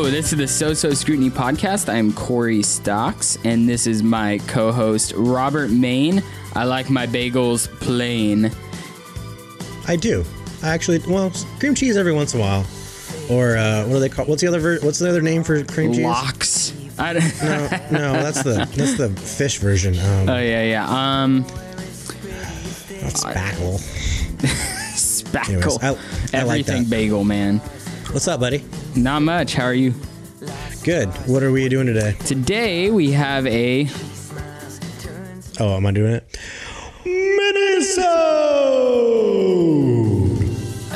This is the So So Scrutiny podcast. I'm Corey Stocks, and this is my co host, Robert Main. I like my bagels plain. I do. I actually, well, cream cheese every once in a while, or uh, what do they call? What's the other? Ver- what's the other name for cream cheese? Lox. I don't- No, no, that's the that's the fish version. Um, oh, yeah, yeah. Um, that's spackle. spackle. Anyways, I- I like Everything that. bagel, man. What's up, buddy? Not much. How are you? Good. What are we doing today? Today we have a Oh, am I doing it? Minnesota.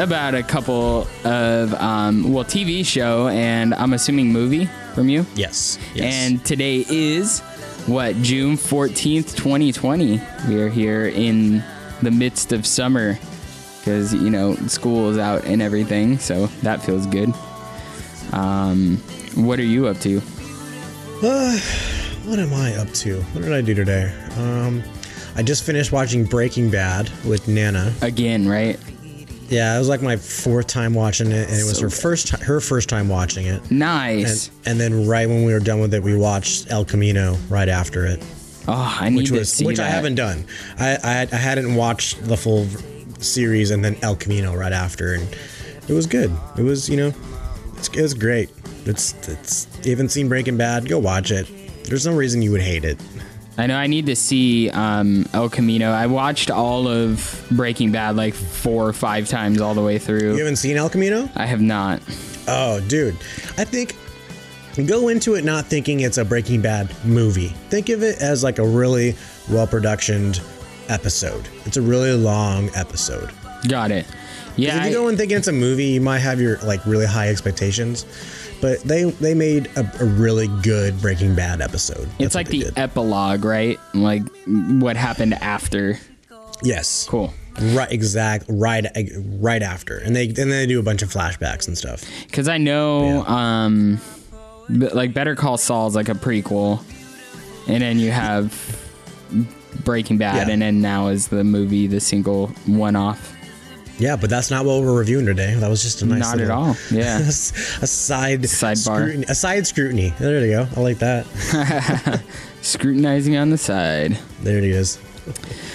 about a couple of um, well TV show and I'm assuming movie from you. Yes. Yes. And today is what June 14th, 2020. We are here in the midst of summer because you know school is out and everything, so that feels good. Um, what are you up to? what am I up to? What did I do today? Um, I just finished watching Breaking Bad with Nana. Again, right? Yeah, it was like my fourth time watching it, and it was So her first ti- her first time watching it. Nice. And, and then right when we were done with it, we watched El Camino right after it, oh, I need which to was see which I haven't done. I, I I hadn't watched the full series and then El Camino right after, and it was good. It was you know, it's, it was great. It's it's you haven't seen Breaking Bad, go watch it. There's no reason you would hate it. I know I need to see um, El Camino. I watched all of Breaking Bad like four or five times all the way through. You haven't seen El Camino? I have not. Oh, dude. I think go into it not thinking it's a Breaking Bad movie. Think of it as like a really well productioned episode. It's a really long episode. Got it. Yeah, if you I- go in thinking it's a movie, you might have your like really high expectations. But they they made a, a really good Breaking Bad episode. it's like the did. epilogue, right? Like what happened after. yes, Cool. right, exact, right, right after, and they and then they do a bunch of flashbacks and stuff. Because I know, Yeah. um, like Better Call Saul is like a prequel, and then you have Breaking Bad, Yeah. and then now is the movie, the single one-off. Yeah, but that's not what we're reviewing today. That was just a nice Not at little- all. Yeah. a side Sidebar. scrutiny, a side scrutiny. There you go. I like that. Scrutinizing on the side. There it is.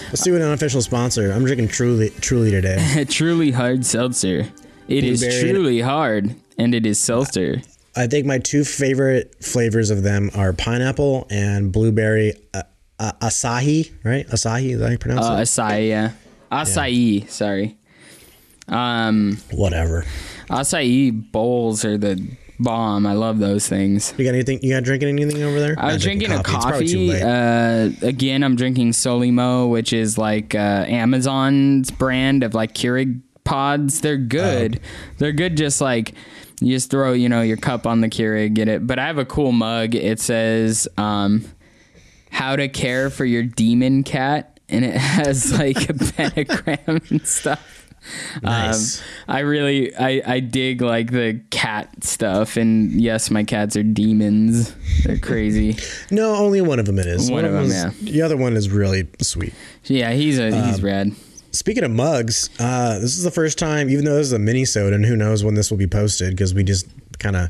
Let's do an unofficial sponsor. I'm drinking Truly, Truly today. Truly hard seltzer. It is Blueberry truly hard, and it is seltzer. I think my two favorite flavors of them are pineapple and blueberry uh, uh, Asahi. Right, Asahi. Is that how you pronounce Uh, it? acai, yeah. Acai, sorry. Um, Whatever. acai bowls are the bomb. I love those things. You got anything? You got drinking anything over there? I was Not drinking, a coffee. Uh, again, I'm drinking Solimo, which is like uh, Amazon's brand of like Keurig pods. They're good. Oh. They're good. Just like you just throw, you know, your cup on the Keurig, get it. But I have a cool mug. It says um, "How to care for your demon cat," and it has like a pentagram and stuff. Nice. Um, I really, I, I dig like the cat stuff, and yes, my cats are demons. They're crazy. no, only one of them it is. One of them, is- The other one is really sweet. Yeah, he's a Um, he's rad. Speaking of mugs, uh, this is the first time, even though this is a minisode, and who knows when this will be posted because we just kind of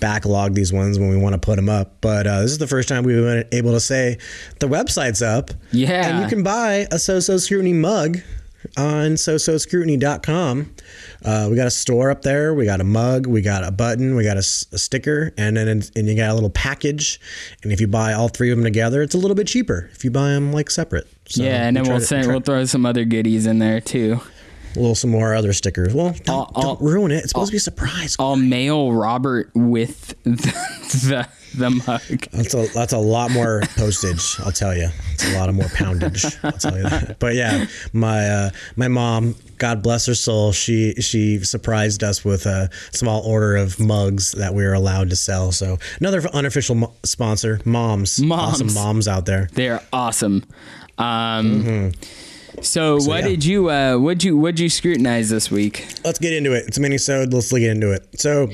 backlog these ones when we want to put them up. But uh, this is the first time we've been able to say the website's up. Yeah. And you can buy a So So Scrutiny mug on sososcrutiny.com. Uh, we got a store up there. We got a mug. We got a button. We got a sticker, and then and you got a little package. And if you buy all three of them together, it's a little bit cheaper. If you buy them like separate, so yeah, and then we'll send we'll throw some other goodies in there too. a little some more other stickers. Well, don't, I'll- I'll- don't ruin it. It's supposed to be a surprise. I'll mail Robert with the the, the mug. That's a that's a lot more postage. I'll tell you, it's a lot of more poundage. I'll tell you that. But yeah, my uh, my mom, God bless her soul, she she surprised us with a small order of mugs that we were allowed to sell. So another unofficial mo- sponsor, moms, Moms. awesome moms out there. They are awesome. Um, so, what Mm-hmm. yeah. did you uh, what you what you scrutinize this week? Let's get into it. It's a mini Let's get into it. So,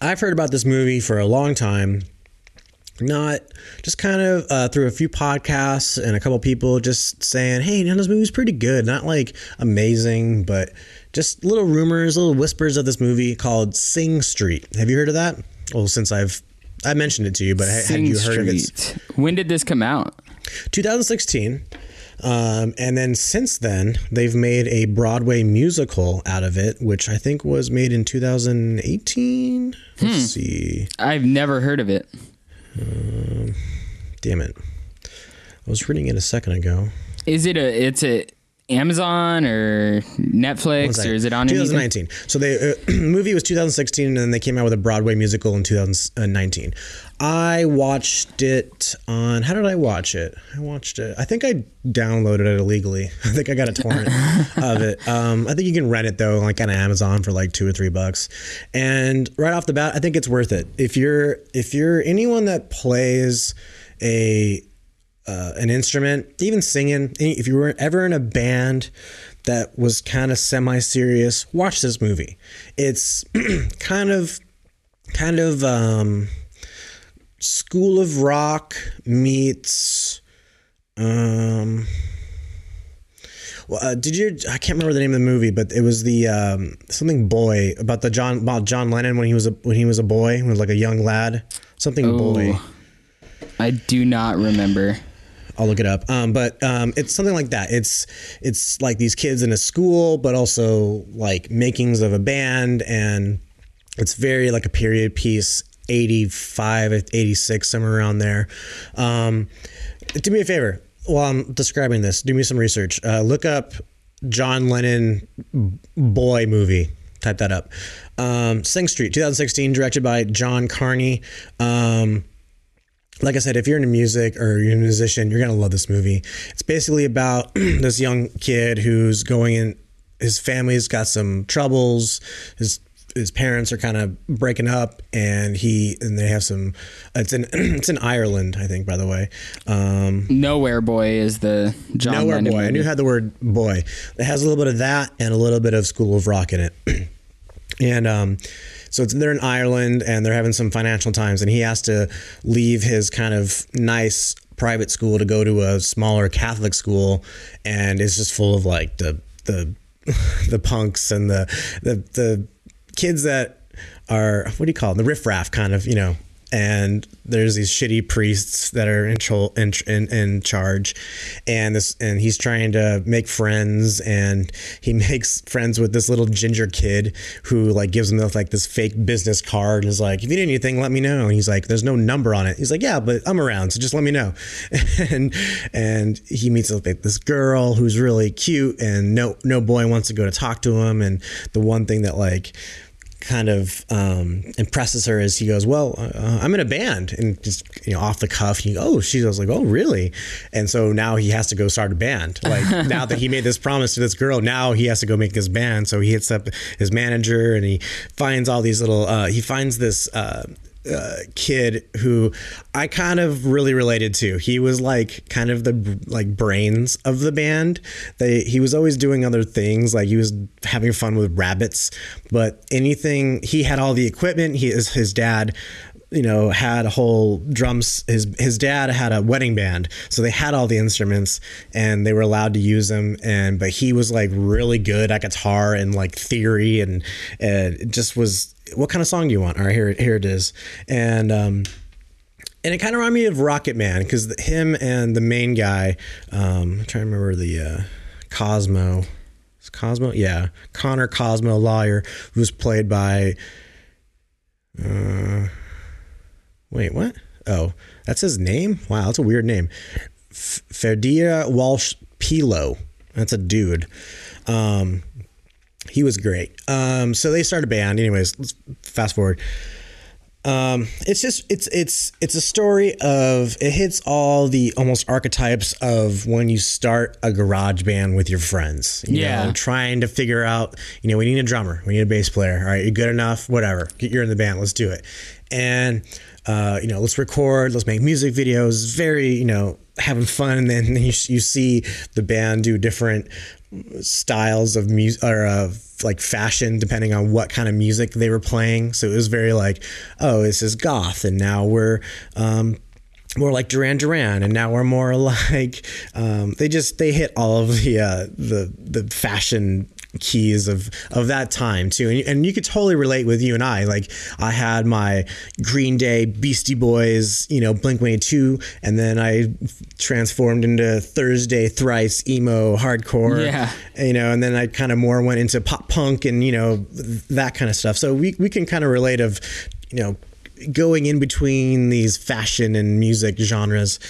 I've heard about this movie for a long time. Not just kind of uh, through a few podcasts and a couple people just saying, "Hey, now this movie's pretty good." Not like amazing, but just little rumors, little whispers of this movie called Sing Street. Have you heard of that? Well, since I've I mentioned it to you, but ha- have you heard of it? When did this come out? 2016. Um, and then since then, they've made a Broadway musical out of it, which I think was made in 2018. Let's see. I've never heard of it. Damn it. I was reading it a second ago. Is it a it's a Amazon or Netflix or is it on anything? 2019. So the uh, movie was 2016, and then they came out with a Broadway musical in 2019. I watched it on. How did I watch it? I watched it. I think I downloaded it illegally. I think I got a torrent of it. Um, I think you can rent it though, like on Amazon for like two or three bucks. And right off the bat, I think it's worth it. If you're if you're anyone that plays a uh, an instrument, even singing. If you were ever in a band that was kind of semi-serious, watch this movie. It's kind of, kind of um, School of Rock meets. Um, well, uh, did you? I can't remember the name of the movie, but it was the um, something boy about the John about John Lennon when he was a when he was a boy, when he was like a young lad. Something boy. I do not remember. I'll look it up. Um, but um, it's something like that. It's it's like these kids in a school, but also like makings of a band, and it's very like a period piece, 85, 86, somewhere around there. Um, do me a favor while I'm describing this. Do me some research. Uh, look up John Lennon boy movie. Type that up. Um, Sing Street, 2016, directed by John Carney. Um, like I said, if you're into music or you're a musician, you're gonna love this movie. It's basically about this young kid who's going in. His family's got some troubles. His his parents are kind of breaking up, and he and they have some. It's in it's in Ireland, I think. By the way, um, Nowhere Boy is the John Nowhere Lennon Boy. I movie. knew it had the word boy. It has a little bit of that and a little bit of School of Rock in it. and um, so it's they're in Ireland and they're having some financial times, and he has to leave his kind of nice private school to go to a smaller Catholic school, and it's just full of like the the the punks and the the the kids that are what do you call them? The riffraff kind of you know. And there's these shitty priests that are in, tro- in, in, in charge. And this and he's trying to make friends. And he makes friends with this little ginger kid who like gives him like this fake business card. And is like if you need anything let me know. And he's like there's no number on it. He's like yeah but i'm around so just let me know. And and he meets like this girl who's really cute. And no no boy wants to go to talk to him. And the one thing that like kind of um, impresses her as he goes, "Well, uh, I'm in a band," and just you know off the cuff, he oh she goes like, "Oh really?" And so now he has to go start a band. Like now that he made this promise to this girl, now he has to go make this band. So he hits up his manager and he finds all these little. Uh, he finds this. Uh, uh, kid who I kind of really related to. He was like kind of the like brains of the band. They he was always doing other things, like he was having fun with rabbits, but anything he had all the equipment. He is his dad you know had a whole drums his his dad had a wedding band so they had all the instruments and they were allowed to use them and but he was like really good at guitar and like theory and and it just was what kind of song do you want all right here here it is and um and it kind of reminded me of Rocket Man because him and the main guy, um, I'm trying to remember the uh, Cosmo. It's Cosmo, yeah, Connor Cosmo Lalor, who's played by. Uh, wait, what? Oh, that's his name. Wow, that's a weird name. F- Ferdia Walsh Peelo. That's a dude. Um, he was great. Um, so they started a band. Anyways, let's fast forward. Um, it's just it's it's it's a story of it hits all the almost archetypes of when you start a garage band with your friends. You Yeah. know, trying to figure out. You know, we need a drummer, we need a bass player. All right, you're good enough. Whatever, Get- you're in the band. Let's do it. And uh, you know, let's record. Let's make music videos. Very you know having fun, and then you, you see the band do different styles of music or of like fashion depending on what kind of music they were playing so it was very like oh this is goth and now we're um more like Duran Duran, and now we're more like um, they just they hit all of the uh, the the fashion keys of of that time too, and, and you could totally relate with you and I. Like I had my Green Day, Beastie Boys, you know, Blink One Eighty Two, and then I transformed into Thursday Thrice emo hardcore, Yeah. you know, and then I kind of more went into pop punk and you know that kind of stuff. So we we can kind of relate of you know going in between these fashion and music genres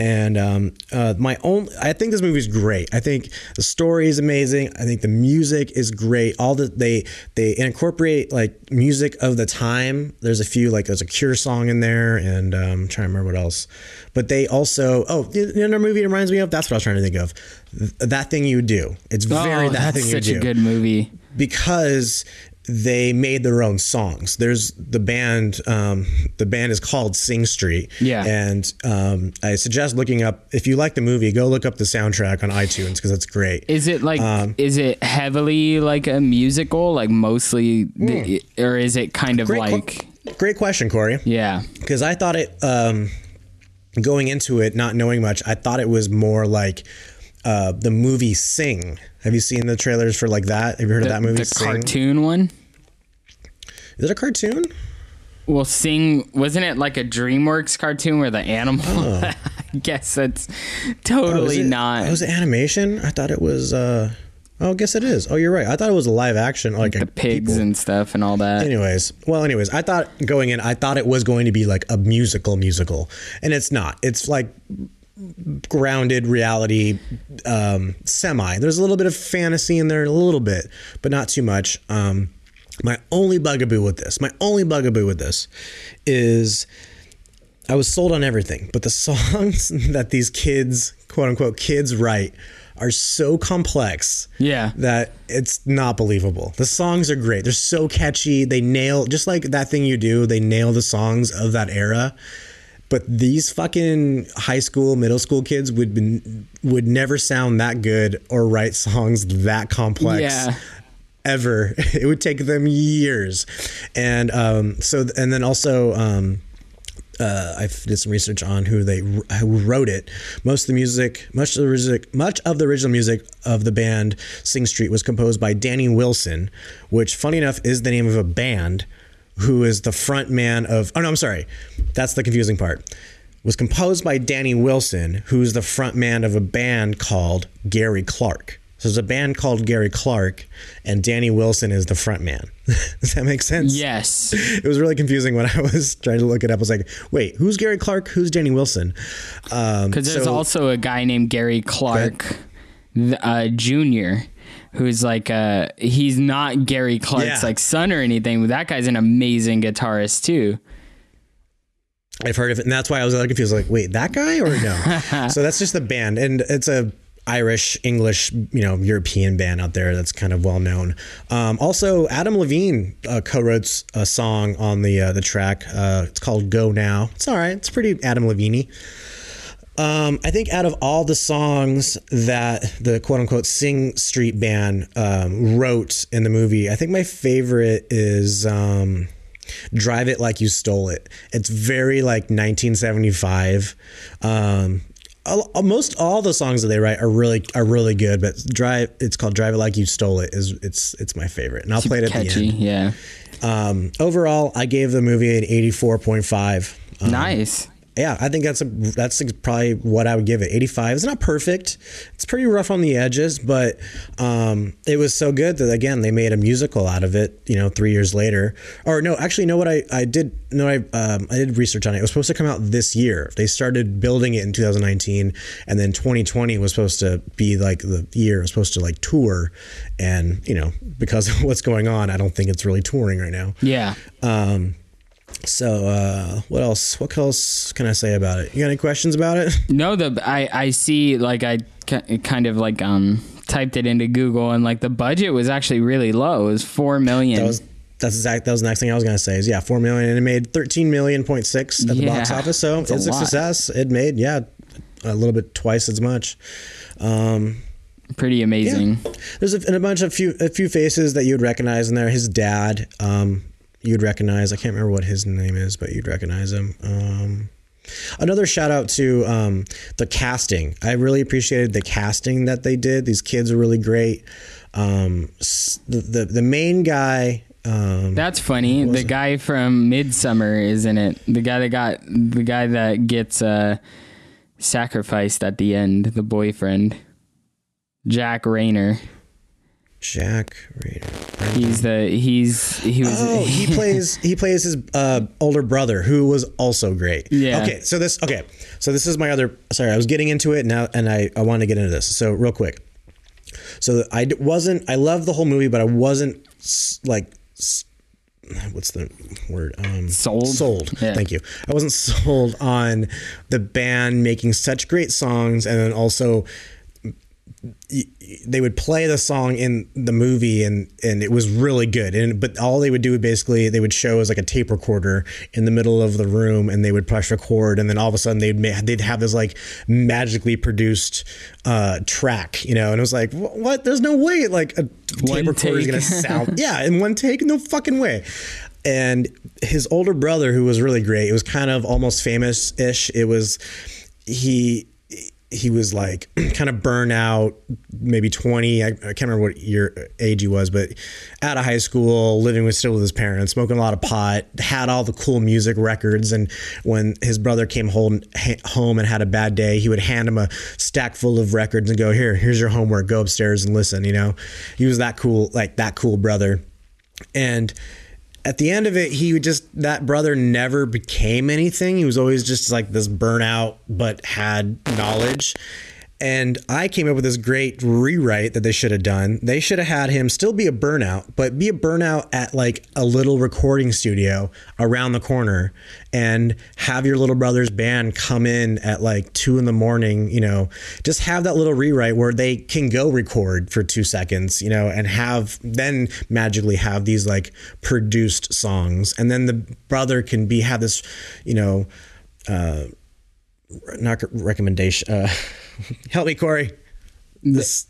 and um, uh, my own i think this movie is great. I think the story is amazing. I think the music is great. All the they they incorporate like music of the time. There's a few like there's a cure song in there and um, i'm trying to remember what else. But they also oh you know another movie it reminds me of? That's what i was trying to think of. Th- that thing you do. It's very oh, that that's thing such you a good movie. because they made their own songs. There's the band. Um, the band is called Sing Street. Yeah. and um, I suggest looking up if you like the movie, go look up the soundtrack on iTunes because it's great. Is it like Um, is it heavily like a musical, like mostly, the, or is it kind of like great question, Corey. yeah? Because I thought it um, going into it, not knowing much, I thought it was more like. Uh, the movie Sing. Have you seen the trailers for like that? Have you heard of that movie? the Sing? cartoon one. Is it a cartoon? Well, Sing wasn't it like a DreamWorks cartoon where the animal? I guess that's Oh, totally it- not. Oh, was it animation? I thought it was. Uh, oh, I guess it is. Oh, you're right. I thought it was a live action, like the a pigs people. and stuff and all that. Anyways, well, anyways, I thought going in, I thought it was going to be like a musical musical, and it's not. It's like grounded reality, um, semi. There's a little bit of fantasy in there, a little bit, but not too much. Um, my only bugaboo with this, my only bugaboo with this, is I was sold on everything, but the songs that these kids, quote unquote, kids write are so complex Yeah. that it's not believable. The songs are great. They're so catchy. They nail just like that thing you do, they nail the songs of that era. But these fucking high school, middle school kids would been, would never sound that good or write songs that complex Yeah. Ever. It would take them years. And um, so, and then also, um, uh, I did some research on who they who wrote it. Most of the music, much of the music, much of the original music of the band Sing Street was composed by Danny Wilson, which, funny enough, is the name of a band. Who is the front man of? Oh no, I'm sorry, that's the confusing part. Was composed by Danny Wilson, who's the front man of a band called Gary Clark. So there's a band called Gary Clark, and Danny Wilson is the front man. Does that make sense? Yes. it was really confusing when I was trying to look it up. I was like, wait, who's Gary Clark? Who's Danny Wilson? Um, Because there's so- also a guy named Gary Clark uh, Jr. Who's like uh he's not Gary Clark's Yeah. like son or anything, but that guy's an amazing guitarist too. I've heard of it, and that's why I was little confused. Like, wait, that guy or no? so that's just the band, and it's a Irish, English, you know, European band out there that's kind of well known. Um, also, Adam Levine uh, co-wrote a song on the uh, the track. Uh, it's called "Go Now." It's all right. It's pretty Adam Levine. Um, I think out of all the songs that the quote unquote Sing Street Band um, wrote in the movie, I think my favorite is um, Drive It Like You Stole It. It's very like 1975. Most all the songs that they write are really are really good, but Drive it's called Drive It Like You Stole It is it's it's my favorite, and I'll play it at Catchy, the end. yeah. Um, overall, I gave the movie an 84.5. Um, nice. Yeah, I think that's a that's probably what I would give it. 85. It's not perfect. It's pretty rough on the edges, but um, it was so good that again they made a musical out of it. You know, three years later, or no, actually, you know what I I did no I um, I did research on it. It was supposed to come out this year. They started building it in 2019, and then 2020 was supposed to be like the year it was supposed to like tour, and you know because of what's going on, I don't think it's really touring right now. Yeah. Um, so uh, what else? What else can I say about it? You got any questions about it? No, the I I see like I kind of like um typed it into Google and like the budget was actually really low. It was four million. That was that's exact. That was the next thing I was gonna say. Is yeah, four million, and it made thirteen million point six at the box office. So it's a lot. success. It made yeah, a little bit twice as much. Um, pretty amazing. there's a, and a bunch of few a few faces that you would recognize in there. His dad, um, you'd recognize. I can't remember what his name is, but you'd recognize him. Um, another shout out to um, the casting. I really appreciated the casting that they did. These kids are really great. Um, the, the the main guy. Um, That's funny. The guy from Midsummer is in it. The guy that got the guy that gets uh sacrificed at the end, the boyfriend. Jack Reynor. Jack Rader. He's the he's he was Oh, he plays he plays his uh, older brother who was also great. Yeah. Okay, so this okay, so this is my other. Sorry, I was getting into it now, and I I want to get into this. So real quick, so I wasn't I loved the whole movie, but I wasn't like. What's the word? Um, Sold? Sold. Yeah. Thank you. I wasn't sold on the band making such great songs, and then also they would play the song in the movie and and it was really good. And but all they would do basically they would show as like a tape recorder in the middle of the room and they would press record and then all of a sudden they'd ma- they'd have this like magically produced uh track you know? And it was like what? There's no way like a One tape recorder is gonna sound yeah in one take? No fucking way. And his older brother who was really great it was kind of almost famous ish it was he he was like kind of burnout, maybe 20. I, I can't remember what year uh, age he was, but out of high school, living with still with his parents, smoking a lot of pot, had all the cool music records. And when his brother came home, home and had a bad day, he would hand him a stack full of records and go, here, here's your homework. Go upstairs and listen. You know, he was that cool, like that cool brother. And at the end of it, he would just that brother never became anything. He was always just like this burnout, but had knowledge. And I came up with this great rewrite that they should have done. They should have had him still be a burnout, but be a burnout at like a little recording studio around the corner and have your little brother's band come in at like two in the morning, you know, just have that little rewrite where they can go record for two seconds, you know, and have then magically have these like produced songs. And then the brother can be have this, you know, uh, not recommendation. Uh, help me, Corey. This,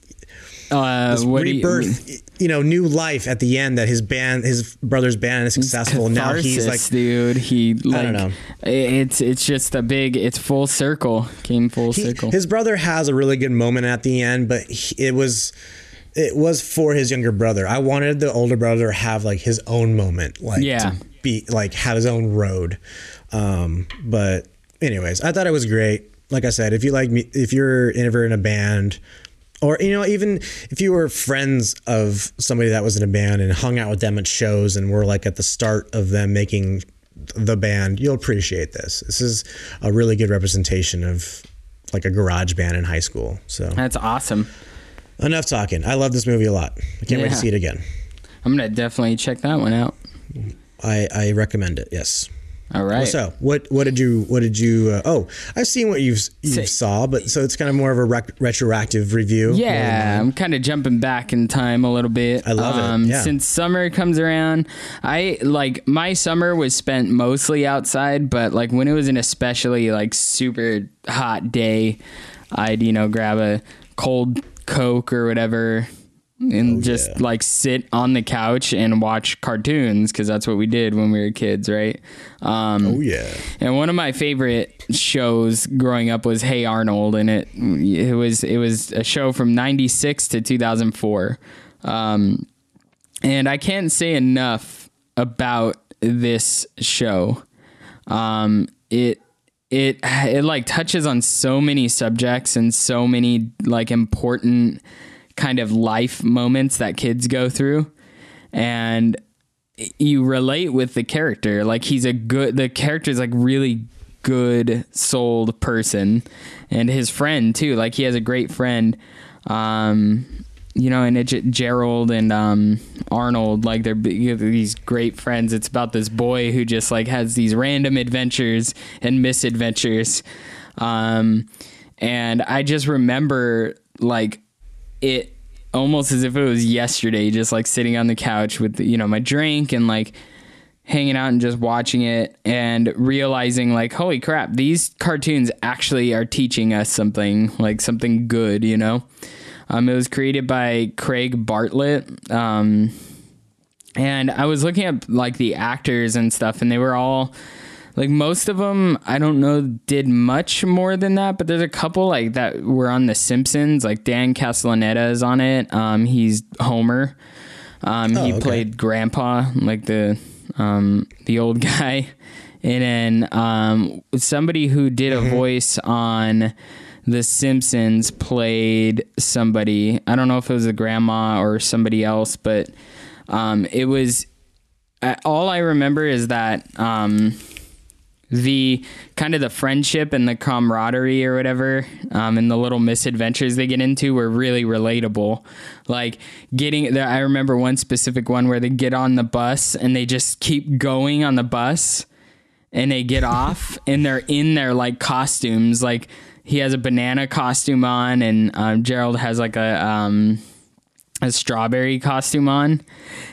uh this do you- rebirth, you, know, new life at the end that his band, his brother's band is successful. now he's like, dude. He like don't know. it's it's just a big it's full circle. Came full he- circle. his brother has a really good moment at the end, but he, it was. It was for his younger brother. I wanted the older brother to have like his own moment, like Yeah. to be like have his own road. Um, but anyways, I thought it was great. Like I said, if you like me, if you're ever in a band, or you know, even if you were friends of somebody that was in a band and hung out with them at shows and were like at the start of them making the band, you'll appreciate this. This is a really good representation of like a garage band in high school. So That's awesome. enough talking. I love this movie a lot. I can't wait to see it again. I'm gonna definitely check that one out. I, I recommend it. Yes. All right. So what what did you what did you uh, oh I've seen what you've you saw but so it's kind of more of a rec- retroactive review. Yeah, I'm kind of jumping back in time a little bit. Um, I love it, yeah. Since summer comes around, I like my summer was spent mostly outside, but like when it was an especially like super hot day, I'd you know grab a cold Coke or whatever and Oh, just yeah. like sit on the couch and watch cartoons because that's what we did when we were kids, right? Um, Oh yeah. and one of my favorite shows growing up was Hey Arnold, and it it was it was a show from '96 to 2004, um, and I can't say enough about this show. Um, it it it like touches on so many subjects and so many like important kind of life moments that kids go through. And you relate with the character. Like he's a good the character is like really good souled person. And his friend too. Like he has a great friend. Um you know and it, gerald and um arnold like they're these great friends. It's about this boy who just like has these random adventures and misadventures. Um and i just remember like it almost as if it was yesterday just like sitting on the couch with you know my drink and like hanging out and just watching it and realizing like holy crap these cartoons actually are teaching us something like something good you know? Um, it was created by craig bartlett um, and i was looking at like the actors and stuff and they were all like most of them i don't know did much more than that but there's a couple like that were on the simpsons like dan castellaneta is on it um, he's homer. Um, he okay. played grandpa like the um, the old guy. And then um, somebody who did a voice on the simpsons played somebody. I don't know if it was a grandma or somebody else but um, it was all i remember is that um, the kind of the friendship and the camaraderie or whatever um, and the little misadventures they get into were really relatable. Like getting there i remember one specific one where they get on the bus and they just keep going on the bus and they get off and they're in their like costumes. Like he has a banana costume on and um, gerald has like a um, a strawberry costume on.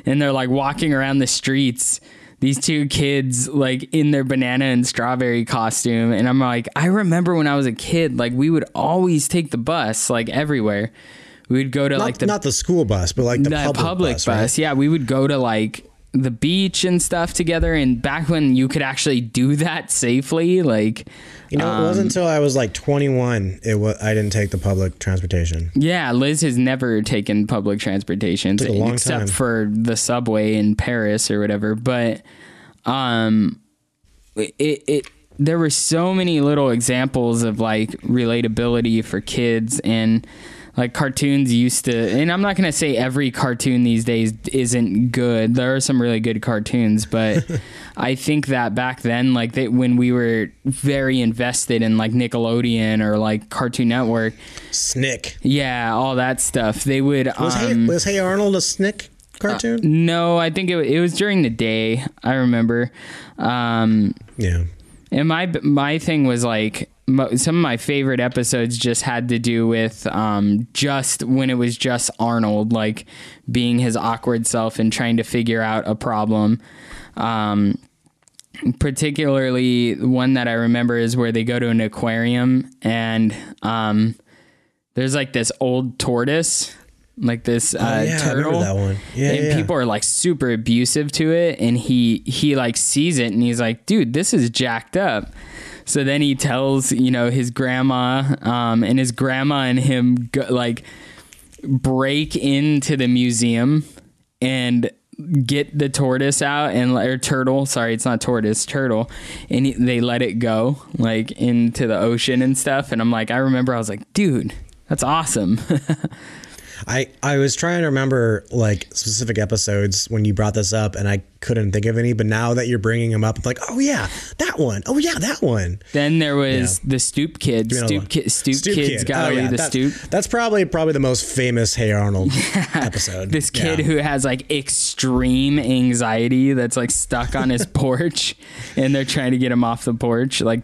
And they're like walking around the streets these two kids like in their banana and strawberry costume and i'm like i remember when i was a kid like we would always take the bus like everywhere we would go to Not, like the, not the school bus, but like the, the public, bus. right? yeah we would go to like the beach and stuff together and back when you could actually do that safely like You know, it wasn't until I was like 21 it was I didn't take the public transportation. Yeah, Liz has never taken public transportation Took a long except time. for the subway in Paris or whatever. But um, it it there were so many little examples of like relatability for kids and like cartoons used to and i'm not going to say every cartoon these days isn't good there are some really good cartoons but i think that back then like they, when we were very invested in like nickelodeon or like cartoon network Snick. yeah, all that stuff. They would. Was, hey, um, was Hey Arnold a Snick cartoon? no, I think it, it was during the day. I remember. Um, yeah. and my my thing was like some of my favorite episodes just had to do with um, just when it was just Arnold, like being his awkward self and trying to figure out a problem. Um, particularly one that I remember is where they go to an aquarium and um, there's like this old tortoise, like this uh, Oh, yeah, turtle. that one. Yeah, and yeah. people are like super abusive to it, and he he like sees it and he's like, dude, this is jacked up. So then he tells you know his grandma, um, and his grandma and him go, like break into the museum and get the tortoise out and or turtle sorry it's not tortoise turtle and he, they let it go like into the ocean and stuff. And i'm like i remember i was like dude that's awesome I, I was trying to remember like specific episodes when you brought this up and I couldn't think of any, but now that you're bringing them up, I'm like, oh yeah, that one. Oh yeah, that one. then there was the stoop kids Give me another stoop, ki- stoop, Stoop kids Kid. gotta Oh, yeah, the that- stoop That's probably probably the most famous Hey Arnold episode. this kid Yeah. who has like extreme anxiety that's like stuck on his porch and they're trying to get him off the porch like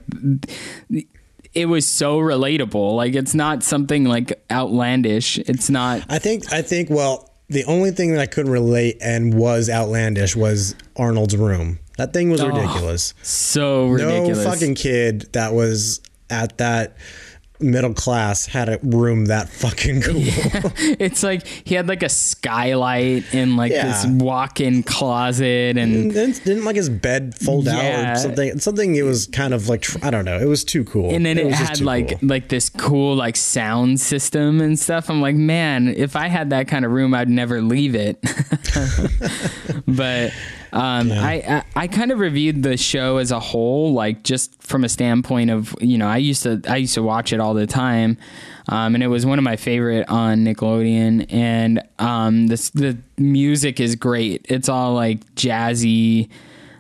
it was so relatable like it's not something like outlandish it's not I think I think well, the only thing that I couldn't relate and was outlandish was Arnold's room. That thing was oh, ridiculous. so ridiculous No fucking kid that was at that middle class had a room that fucking cool. it's like he had like a skylight in like this walk-in closet and didn't, didn't like his bed fold out or something? Something. It was kind of like I don't know. It was too cool. and then it, just had like cool. like this cool like sound system and stuff. I'm like, man, if I had that kind of room, I'd never leave it. but Um, Yeah. I, I I kind of reviewed the show as a whole, like just from a standpoint of you know I used to I used to watch it all the time, um, and it was one of my favorite on Nickelodeon. And um, this the music is great. It's all like jazzy,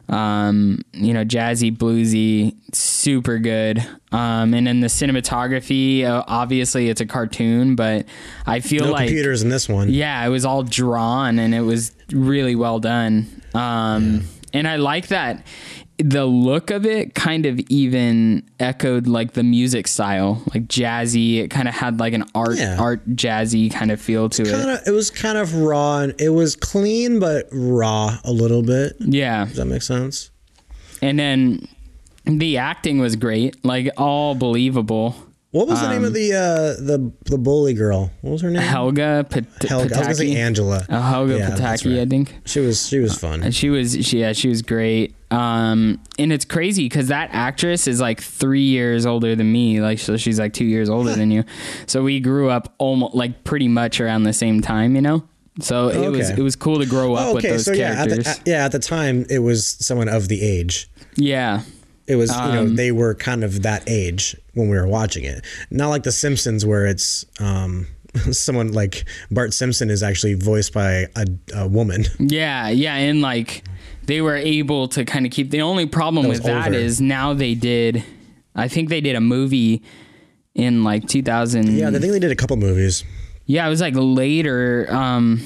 um, you know, jazzy, bluesy, super good. Um, and then the cinematography, uh, obviously it's a cartoon, but I feel No like computers in this one. yeah, it was all drawn and it was really well done. Um, And I like that the look of it kind of even echoed like the music style, like jazzy. It kind of had like an art Yeah. art jazzy kind of feel to it. Kinda, it was kind of raw and it was clean but raw a little bit. Yeah, Does that make sense? and then the acting was great, like all believable. What was the name Um, of the uh, the the bully girl? What was her name? Helga Pat- Helga. I was gonna say Angela. Uh, Helga Yeah, Pataki, I think. She was she was fun. And she was she yeah she was great um and it's crazy because that actress is like three years older than me like so she's like two years older than you so we grew up almost like pretty much around the same time you know so it was it was cool to grow up Oh, with those so yeah, at characters the, at, yeah, at the time it was someone of the age. yeah It was you know Um, they were kind of that age when we were watching it. Not like The Simpsons where it's um, someone like Bart Simpson is actually voiced by a, a woman. yeah yeah and like they were able to kind of keep the only problem was with that older. is now they did i think they did a movie in like 2000 Yeah, I think they did a couple movies. Yeah, it was like later, um,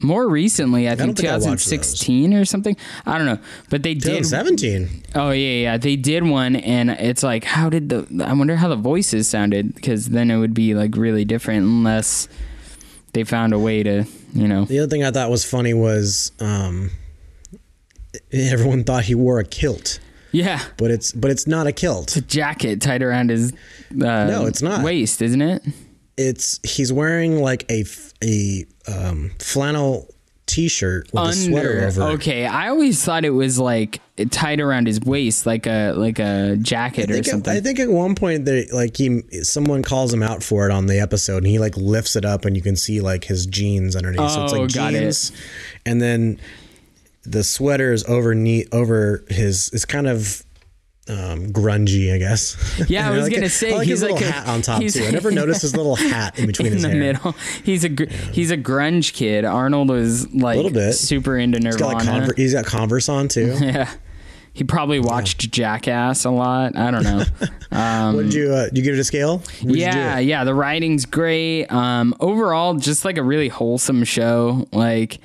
more recently. I don't think think I 2016 or something. I don't know, but they did. 2017. Oh yeah, yeah, they did one, and it's like, how did the? I wonder how the voices sounded, because then it would be like really different unless they found a way to, you know. The other thing I thought was funny was um, everyone thought he wore a kilt, Yeah, but it's but it's not a kilt. It's a jacket tied around his. Uh, No, it's not. waist, isn't it? It's he's wearing like a um, flannel t-shirt with a sweater over. Okay, I always thought it was like tied around his waist, like a like a jacket or something. I think at one point they like he someone calls him out for it on the episode and he like lifts it up and you can see like his jeans underneath. so it's Oh, like got it. and then the sweater is over knee over his it's kind of um, grungy, I guess. Yeah, I was like gonna it- say, like he's his like a- hat on top too. I never noticed his little hat in between in his the hair. middle. He's a gr- he's a grunge kid. Arnold was like a Little bit. super into He's got Nirvana. like Conver- he's got Converse on too. yeah, he probably watched Jackass a lot. I don't know. what did you uh, did you give it a scale? What yeah, yeah. The writing's great. Um, overall, just like a really wholesome show. Like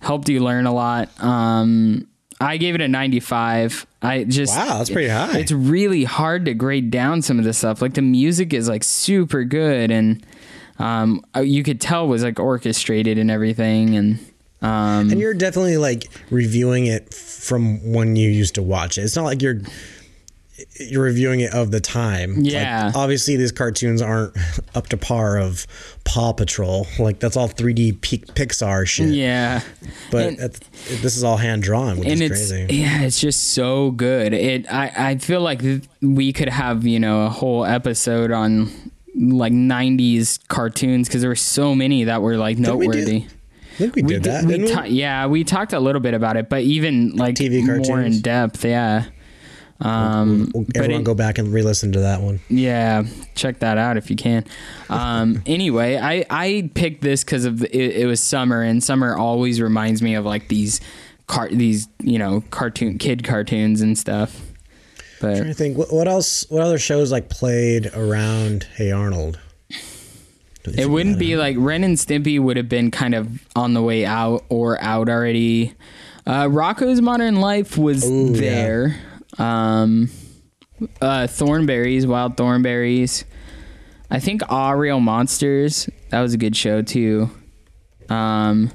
helped you learn a lot. Um, I gave it a 95. I just Wow, that's pretty high. It's really hard to grade down some of this stuff. Like the music is like super good, and um, uh, you could tell was like orchestrated and everything. And um, And you're definitely like reviewing it from when you used to watch it. It's not like you're you're reviewing it of the time. Like, Yeah. obviously, these cartoons aren't up to par of Paw Patrol. Like that's all 3D P- Pixar shit. yeah, But And- this is all hand drawn, which and is it's crazy. yeah, it's just so good. It I I feel like we could have you know a whole episode on like 90s cartoons because there were so many that were like noteworthy. I think we did that. we didn't we? ta- yeah, we talked a little bit about it, but even like TV more cartoons? in depth, yeah. Um, Well, Everyone it- go back and re-listen to that one. yeah, check that out if you can. Um, anyway, I I picked this because of the, it, it was summer, and summer always reminds me of like these car these you know cartoon kid cartoons and stuff. But I think what, what else? What other shows like played around Hey Arnold? it wouldn't be like Ren and Stimpy would have been kind of on the way out or out already. Uh, Rocko's Modern Life was Ooh, yeah. Um, uh, Thornberrys, Wild Thornberrys. I think Aw Real Monsters. That was a good show too. Um,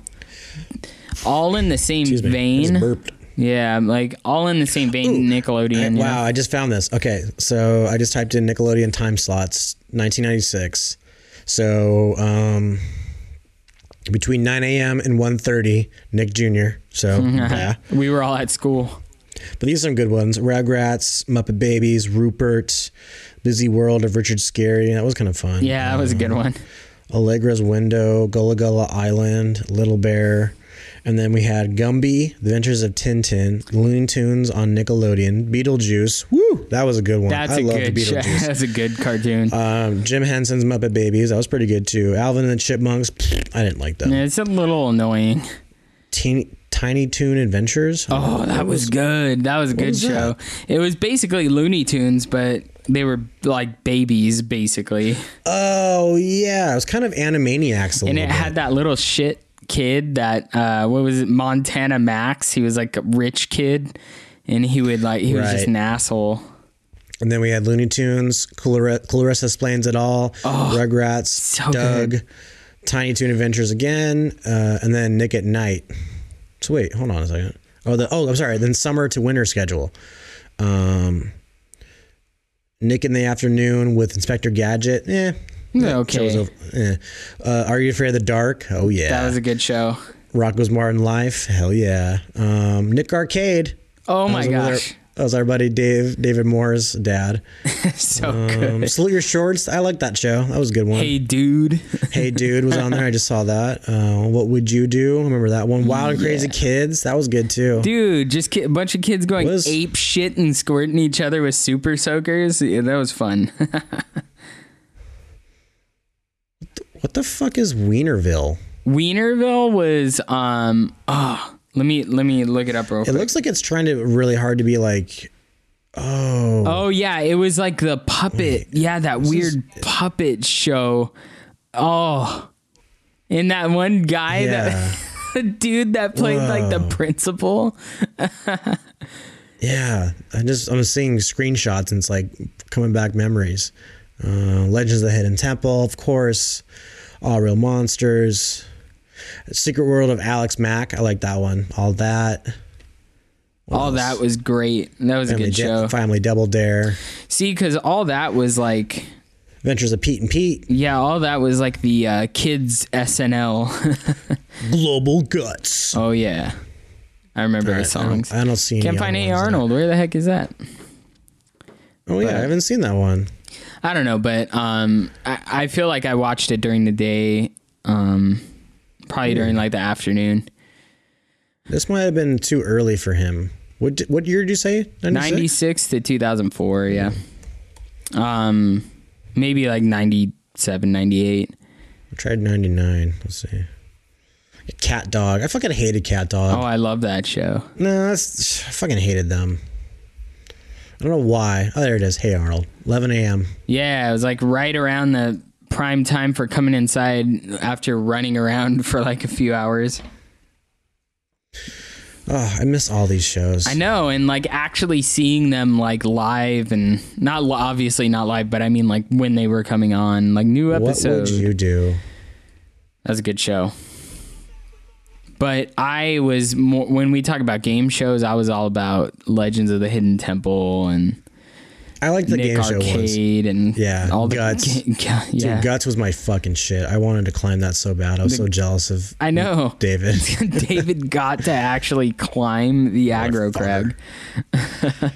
all in the same Excuse vein. Yeah, like all in the same vein. Nickelodeon. I- yeah. wow, I just found this. Okay, so I just typed in Nickelodeon time slots, 1996. So um, between 9 a.m. and 1:30, Nick Jr. So yeah, We were all at school. But these are some good ones: Rugrats, Muppet Babies, Rupert, Busy World of Richard Scarry. That was kind of fun. Yeah, that was a good one. Allegra's Window, Gullah Gullah Island, Little Bear. And then we had Gumby, The Adventures of Tintin, Looney Tunes on Nickelodeon, Beetlejuice. Woo, that was a good one. That's I a love good. Beetlejuice. That's a good cartoon. um, Jim Henson's Muppet Babies. That was pretty good too. Alvin and the Chipmunks. I didn't like them. it's a little annoying. Teeny, Tiny Toon Adventures. Oh, that was good. That was a good was show. It was basically Looney Tunes, but they were like babies, basically. Oh yeah, it was kind of Animaniacs a And it bit. had that little shit kid that uh what was it montana max he was like a rich kid and he would like he was just an asshole And then we had Looney Tunes, Clarissa, Clarissa Explains It All, Rugrats, so Doug, good. Tiny Toon Adventures again, uh, and then Nick at Night. So wait, hold on a second. Oh, the oh, I'm sorry. Then summer to winter schedule. Um, Nick in the afternoon with Inspector Gadget. Yeah. that Okay. eh. Uh, Are you afraid of the dark? Oh yeah. that was a good show Rocko's Modern Life. Hell yeah. Um, Nick Arcade. oh my gosh that was our buddy Dave David Moore's dad. so Um, good Salute Your Shorts. I like that show. That was a good one. hey dude Hey Dude was on there. I just saw that. Uh, what would you do? Remember that one? Wild and Crazy Kids. That was good too. dude just a bunch of kids going Was- ape shit and squirting each other with super soakers yeah, that was fun What the fuck is Wienerville? wienerville was um oh let me let me look it up real It quick looks like it's trying to really hard to be like, oh, Oh yeah, it was like the puppet. yeah, that weird puppet show. Oh, and that one guy yeah, that the dude that played like the principal. yeah. I just I'm seeing screenshots and it's like coming back memories. Uh, Legends of the Hidden Temple, of course. All Real Monsters. Secret World of Alex Mack. I like that one. All that. all that was great. That was a good Da- show. Family Double Dare. See, because all that was like, Adventures of Pete and Pete. yeah, all that was like the uh, kids SNL. Global Guts. oh yeah, I remember the Alright, I don't- songs. I don't, see any Can't find A. ones there. Arnold. Where the heck is that? Oh yeah, I haven't seen that one. I don't know, but um, I, I feel like I watched it during the day, um, probably during like the afternoon. This might have been too early for him. What what year did you say? 96? 96 to 2004, yeah. Um, maybe like 97, 98. I tried 99. Let's see. Cat Dog. I fucking hated Cat Dog. Oh, I love that show. No, that's, I fucking hated them. I don't know why. Oh, there it is. Hey Arnold. 11 a.m. Yeah, it was like right around the prime time for coming inside after running around for like a few hours. Oh, I miss all these shows. I know, and like actually seeing them like live and not li- obviously not live, but I mean like when they were coming on, like new episodes. What would you do? That was a good show. But I was more when we talk about game shows, I was all about Legends of the Hidden Temple and I like the Nick game show ones. And Yeah, all the Guts. ga- Dude, yeah. Guts was my fucking shit. I wanted to climb that so bad. I was so jealous of I know. David. David got to actually climb the aggro crag.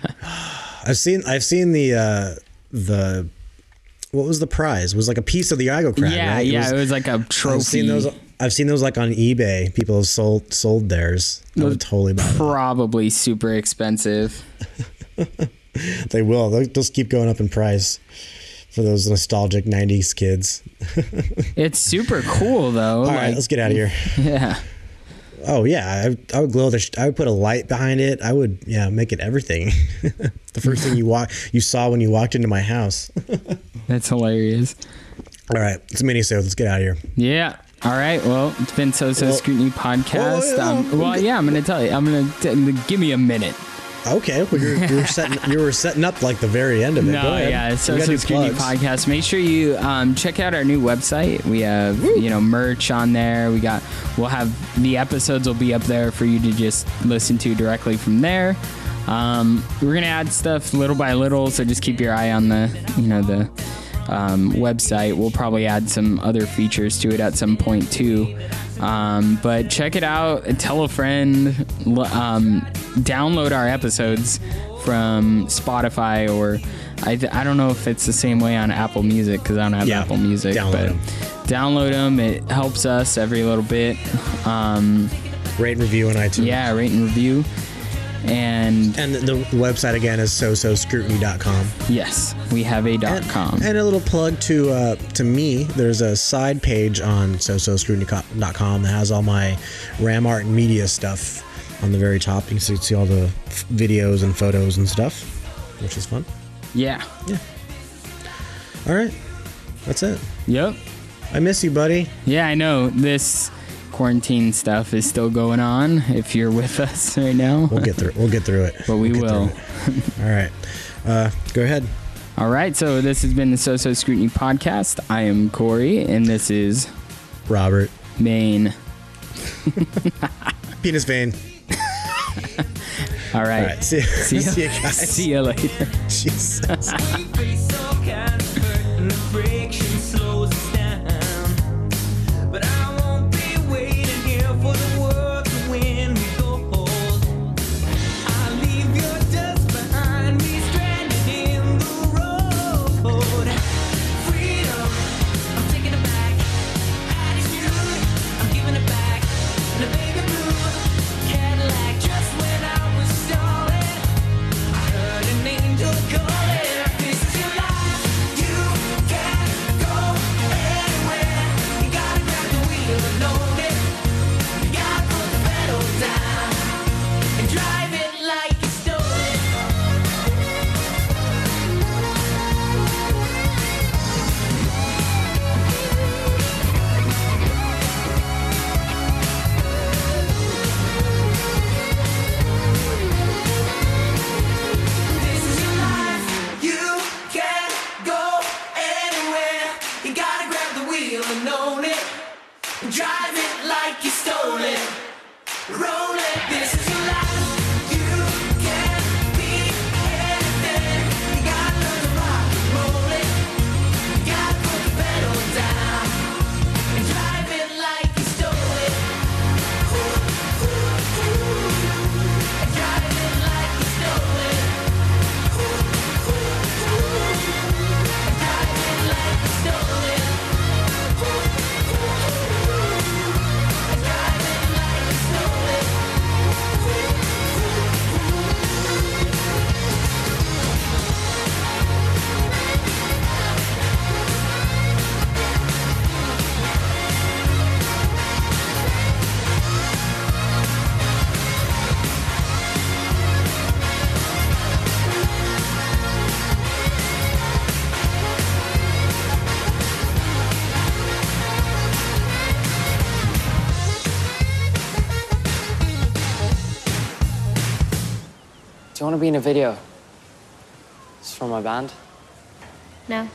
I've seen I've seen the uh the what was the prize? It was like a piece of the aggro crag. yeah, right? It yeah, was- it was like a trophy. I've seen those. I've seen those like on eBay. People have sold sold theirs. I would totally buy. Probably super expensive. They will. They'll just keep going up in price for those nostalgic '90s kids. It's super cool though. All like, right, let's get out of here. yeah. Oh yeah, I, I would glow the. sh- I would put a light behind it. I would yeah make it everything. the first thing you walk you saw when you walked into my house. That's hilarious. All right, it's a mini so Let's get out of here. Yeah. All right. Well, it's been So So Well- Scrutiny podcast. Oh, yeah, um, well, yeah, I'm going to tell you. I'm going to give me a minute. Okay, well, you're, you were setting you were setting up like the very end of it. Go No, ahead. yeah, So We gotta So Scrutiny plugs. podcast. Make sure you um, check out our new website. We have you know merch on there. We got we'll have the episodes will be up there for you to just listen to directly from there. Um, we're gonna add stuff little by little, so just keep your eye on the you know the um, website. We'll probably add some other features to it at some point too. Um, but check it out. Tell a friend. Um, download our episodes from Spotify or I, I don't know if it's the same way on Apple Music because I don't have Yeah, Apple Music. download but 'em. download them. It helps us every little bit. Um, Rate and review on iTunes. Yeah, rate and review. And And the, the website again is sososcrutiny.com. yes, we have a dot And, com. and a little plug to uh, to me. There's a side page on sososcrutiny.com that has all my Ram Art and media stuff on the very top. You can see, see all the f- videos and photos and stuff, which is fun. yeah. Yeah. All right, that's it. Yep. I miss you, buddy. Yeah, I know. This quarantine stuff is still going on if you're with us right now. We'll get through. We'll get through it. But we We'll will. All right, uh, go ahead. All right, so this has been the So So Scrutiny podcast. I am Corey, and this is Robert. Maine. Penis vein. All right. All right. See, See, see you guys. See you later. Jesus. Like you want to be in a video? It's from my band. No.